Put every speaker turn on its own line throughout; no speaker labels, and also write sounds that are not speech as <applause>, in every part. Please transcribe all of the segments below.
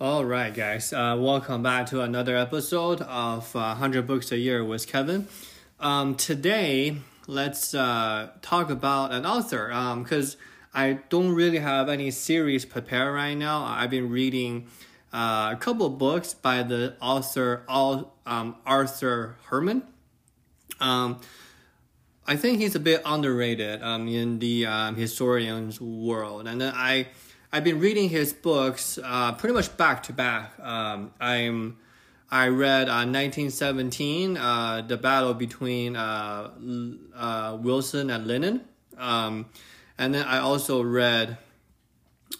All right, guys. Uh, welcome back to another episode of uh, 100 Books a Year with Kevin. Um, today, let's uh, talk about an author because um, I don't really have any series prepared right now. I've been reading uh, a couple books by the author um, Arthur Herman. Um, I think he's a bit underrated um, in the um, historian's world, and then I I've been reading his books uh, pretty much back to back. Um, I'm I read uh, 1917, uh, the battle between uh, uh, Wilson and Lenin, um, and then I also read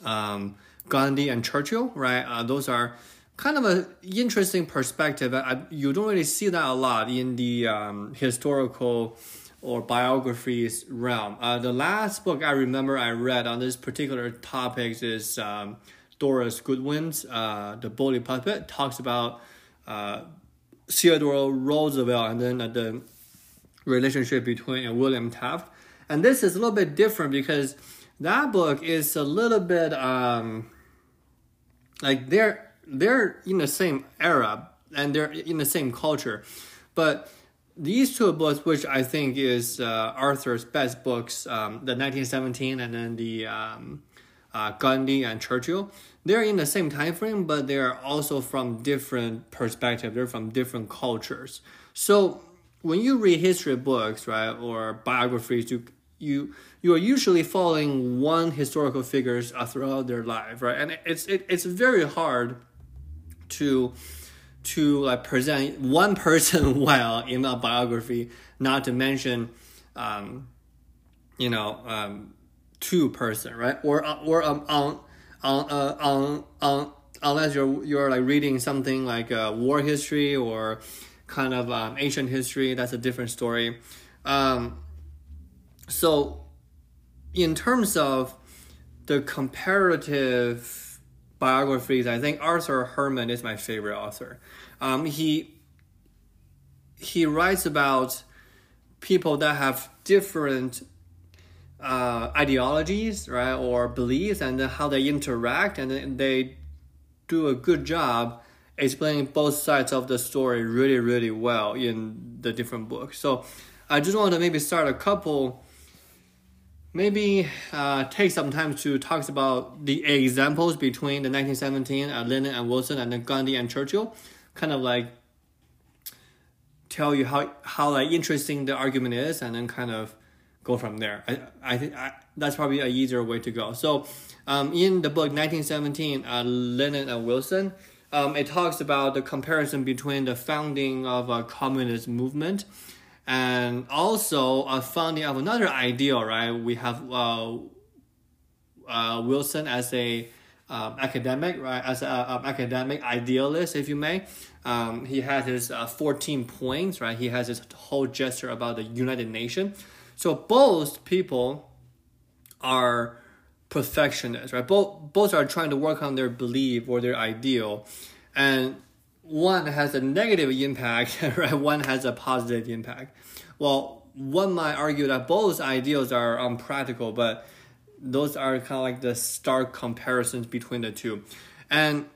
um, Gandhi and Churchill. Right, uh, those are kind of an interesting perspective. I, you don't really see that a lot in the um, historical or biographies realm. Uh, the last book I remember I read on this particular topic is um, Doris Goodwin's uh, The Bully Pulpit, talks about uh, Theodore Roosevelt and then the relationship between William Taft. And this is a little bit different because that book is a little bit um, like they're they're in the same era and they're in the same culture, but these two books, which I think is uh, Arthur's best books, um, the 1917 and then the um, uh, Gandhi and Churchill, they're in the same time frame, but they're also from different perspectives. They're from different cultures. So when you read history books, right, or biographies, you you you are usually following one historical figures uh, throughout their life, right? And it's it, it's very hard to to like present one person <laughs> well in a biography, not to mention, um, you know, um, two person, right? Or or um, on on uh, on on unless you're you're like reading something like uh, war history or kind of um, ancient history, that's a different story. Um, so, in terms of the comparative biographies, I think Arthur Herman is my favorite author. Um, he he writes about people that have different uh, ideologies, right, or beliefs, and how they interact, and they do a good job explaining both sides of the story really, really well in the different books. So, I just want to maybe start a couple maybe uh, take some time to talk about the examples between the 1917 uh, Lenin and Wilson and then Gandhi and Churchill, kind of like tell you how how like interesting the argument is, and then kind of go from there. I I think that's probably a easier way to go. So, um, in the book 1917, uh, Lenin and Wilson. Um, it talks about the comparison between the founding of a communist movement and also a founding of another ideal, right? We have uh, uh, Wilson as a um, academic, right? As an um, academic idealist, if you may. Um, he has his uh, 14 points, right? He has his whole gesture about the United Nation. So both people are perfectionists, right? Both both are trying to work on their belief or their ideal, and one has a negative impact, <laughs> right? One has a positive impact. Well, one might argue that both ideals are unpractical, but those are kind of like the stark comparisons between the two. And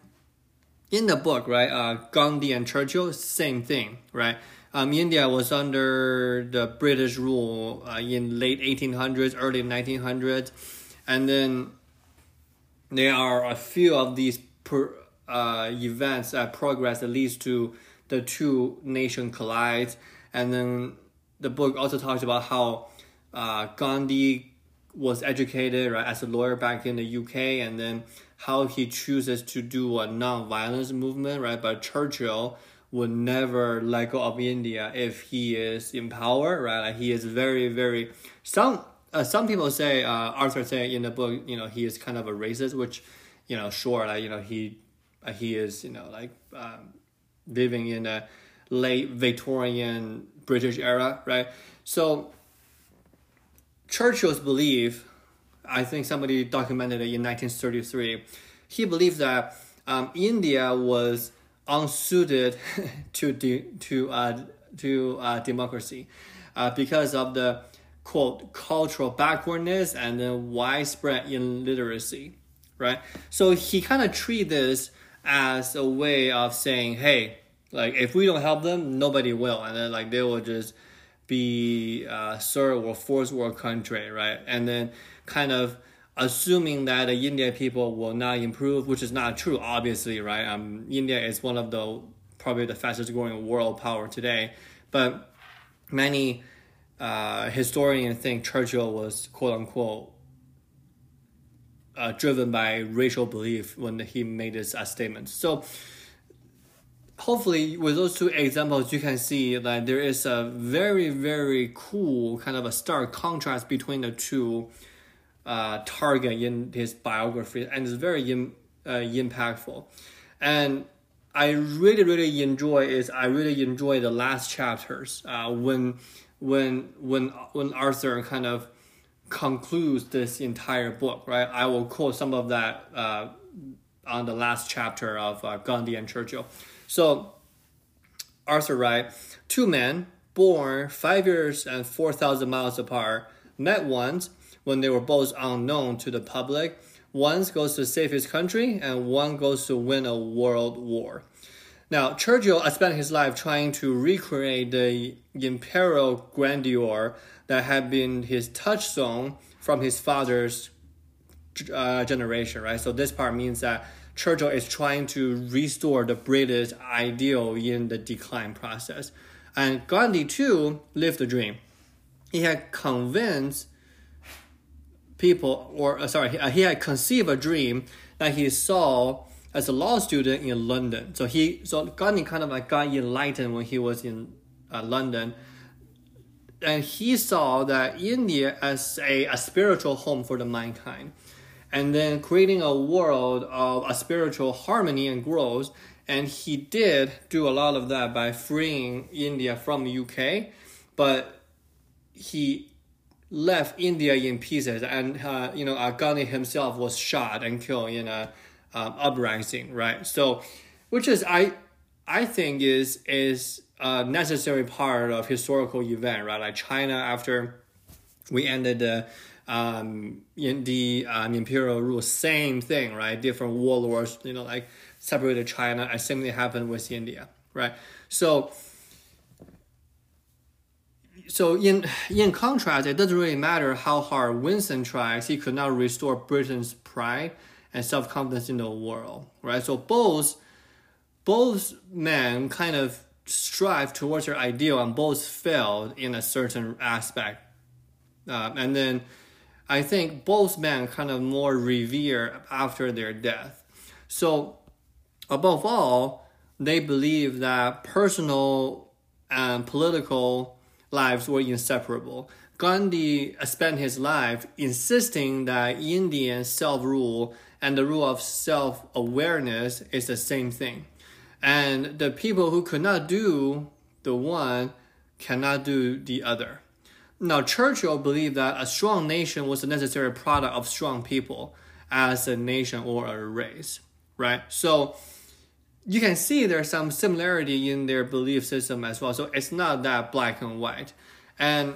in the book, right, uh, Gandhi and Churchill, same thing, right? Um, India was under the British rule uh, in late 1800s, early 1900s, and then there are a few of these per, uh, events that progress that leads to the two nation collide, and then the book also talks about how uh, Gandhi was educated right as a lawyer back in the UK, and then how he chooses to do a non-violence movement, right? But Churchill would never let go of India if he is in power, right? Like he is very, very some. Uh, some people say uh, Arthur say in the book, you know, he is kind of a racist, which, you know, sure, like you know, he uh, he is, you know, like um, living in a late Victorian British era, right? So Churchill's belief, I think somebody documented it in 1933. He believed that um, India was unsuited <laughs> to de- to uh, to uh, democracy uh, because of the quote cultural backwardness and then widespread illiteracy, right? So he kind of treat this as a way of saying, hey, like if we don't help them, nobody will, and then like they will just be uh, third or fourth world country, right? And then kind of assuming that the Indian people will not improve, which is not true, obviously, right? Um, India is one of the probably the fastest growing world power today, but many uh, historians think Churchill was quote unquote uh, driven by racial belief when he made his uh, statement. So hopefully with those two examples you can see that there is a very very cool kind of a stark contrast between the two uh, target in his biography and it's very uh, impactful and i really really enjoy is i really enjoy the last chapters uh, when when when when arthur kind of concludes this entire book right i will quote some of that uh, on the last chapter of uh, gandhi and churchill so Arthur Wright, two men born five years and 4,000 miles apart met once when they were both unknown to the public. One goes to save his country and one goes to win a world war. Now, Churchill spent his life trying to recreate the imperial grandeur that had been his touchstone from his father's uh, generation, right? So this part means that Churchill is trying to restore the British ideal in the decline process. And Gandhi too lived the dream. He had convinced people, or uh, sorry, he, he had conceived a dream that he saw as a law student in London. So he, so Gandhi kind of like got enlightened when he was in uh, London, and he saw that India as a, a spiritual home for the mankind and then creating a world of a spiritual harmony and growth. And he did do a lot of that by freeing India from the UK, but he left India in pieces. And uh, you know, uh, Gandhi himself was shot and killed in a um, uprising, right? So, which is I I think is is a necessary part of historical event, right? Like China after we ended the um, in the um, imperial rule, same thing, right? Different warlords, you know, like separated China, and same thing happened with India, right? So, so in in contrast, it doesn't really matter how hard Winston tries; he could not restore Britain's pride and self confidence in the world, right? So both both men kind of strive towards their ideal, and both failed in a certain aspect, uh, and then I think both men kind of more revere after their death. So, above all, they believe that personal and political lives were inseparable. Gandhi spent his life insisting that Indian self rule and the rule of self awareness is the same thing. And the people who could not do the one cannot do the other. Now, Churchill believed that a strong nation was a necessary product of strong people as a nation or a race, right? So you can see there's some similarity in their belief system as well. So it's not that black and white. And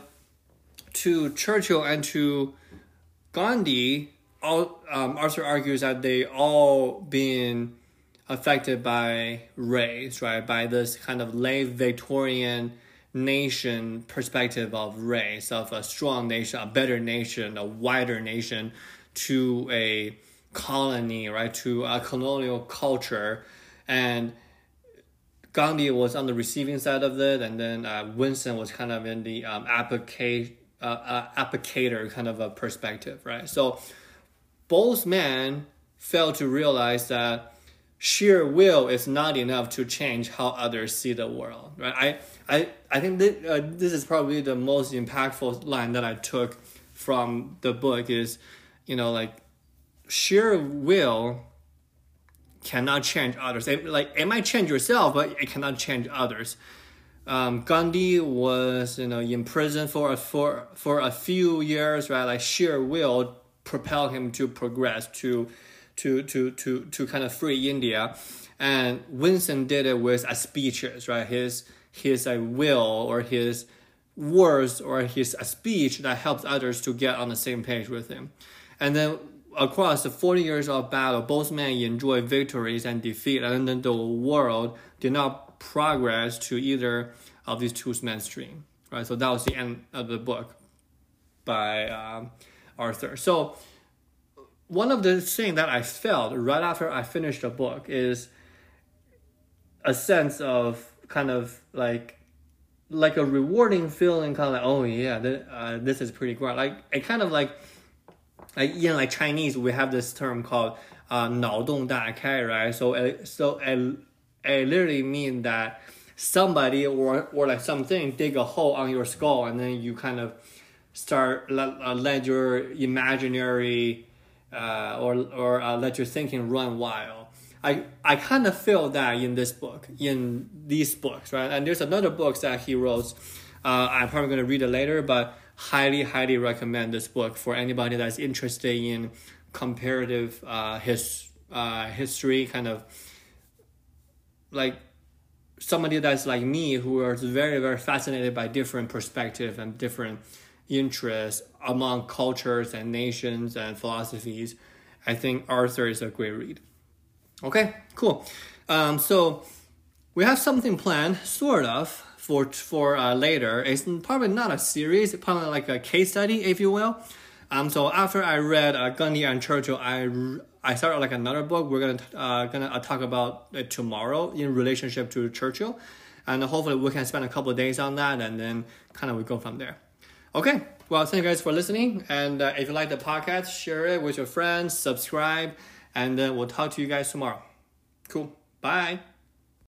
to Churchill and to Gandhi, all, um, Arthur argues that they all been affected by race, right? By this kind of late Victorian nation perspective of race, of a strong nation, a better nation, a wider nation, to a colony, right, to a colonial culture. And Gandhi was on the receiving side of it, and then uh, Winston was kind of in the um, uh, uh, applicator kind of a perspective, right? So both men failed to realize that sheer will is not enough to change how others see the world, right? I I I think that, uh, this is probably the most impactful line that I took from the book is, you know, like sheer will cannot change others. It, like it might change yourself, but it cannot change others. Um, Gandhi was you know in prison for a, for for a few years, right? Like sheer will propel him to progress to to to to to kind of free India, and Winston did it with a speeches, right? His his a will or his words or his a speech that helps others to get on the same page with him. And then across the 40 years of battle, both men enjoyed victories and defeat, and then the world did not progress to either of these two men's. Right, so that was the end of the book by um, Arthur. So one of the things that I felt right after I finished the book is a sense of kind of like like a rewarding feeling, kind of like oh yeah, th- uh, this is pretty great. Like it kind of like like in like Chinese, we have this term called uh, 脑洞大开, right? So it, so it, it literally mean that somebody or or like something dig a hole on your skull and then you kind of start let, uh, let your imaginary uh, or or uh, let your thinking run wild. I I kind of feel that in this book, in these books, right? And there's another book that he wrote. Uh, I'm probably going to read it later, but highly, highly recommend this book for anybody that's interested in comparative uh, his uh, history, kind of like somebody that's like me who is very, very fascinated by different perspective and different interests among cultures and nations and philosophies. I think Arthur is a great read. Okay, cool. Um, so we have something planned, sort of, for for uh, later. It's probably not a series, probably like a case study, if you will. Um, so after I read uh, Gandhi and Churchill, I I started like another book. We're gonna uh, gonna uh, talk about it tomorrow in relationship to Churchill, and hopefully we can spend a couple days on that, and then kind of we go from there. Okay. Well, thank you guys for listening, and uh, if you like the podcast, share it with your friends, subscribe and then we'll talk to you guys tomorrow. Cool. Bye.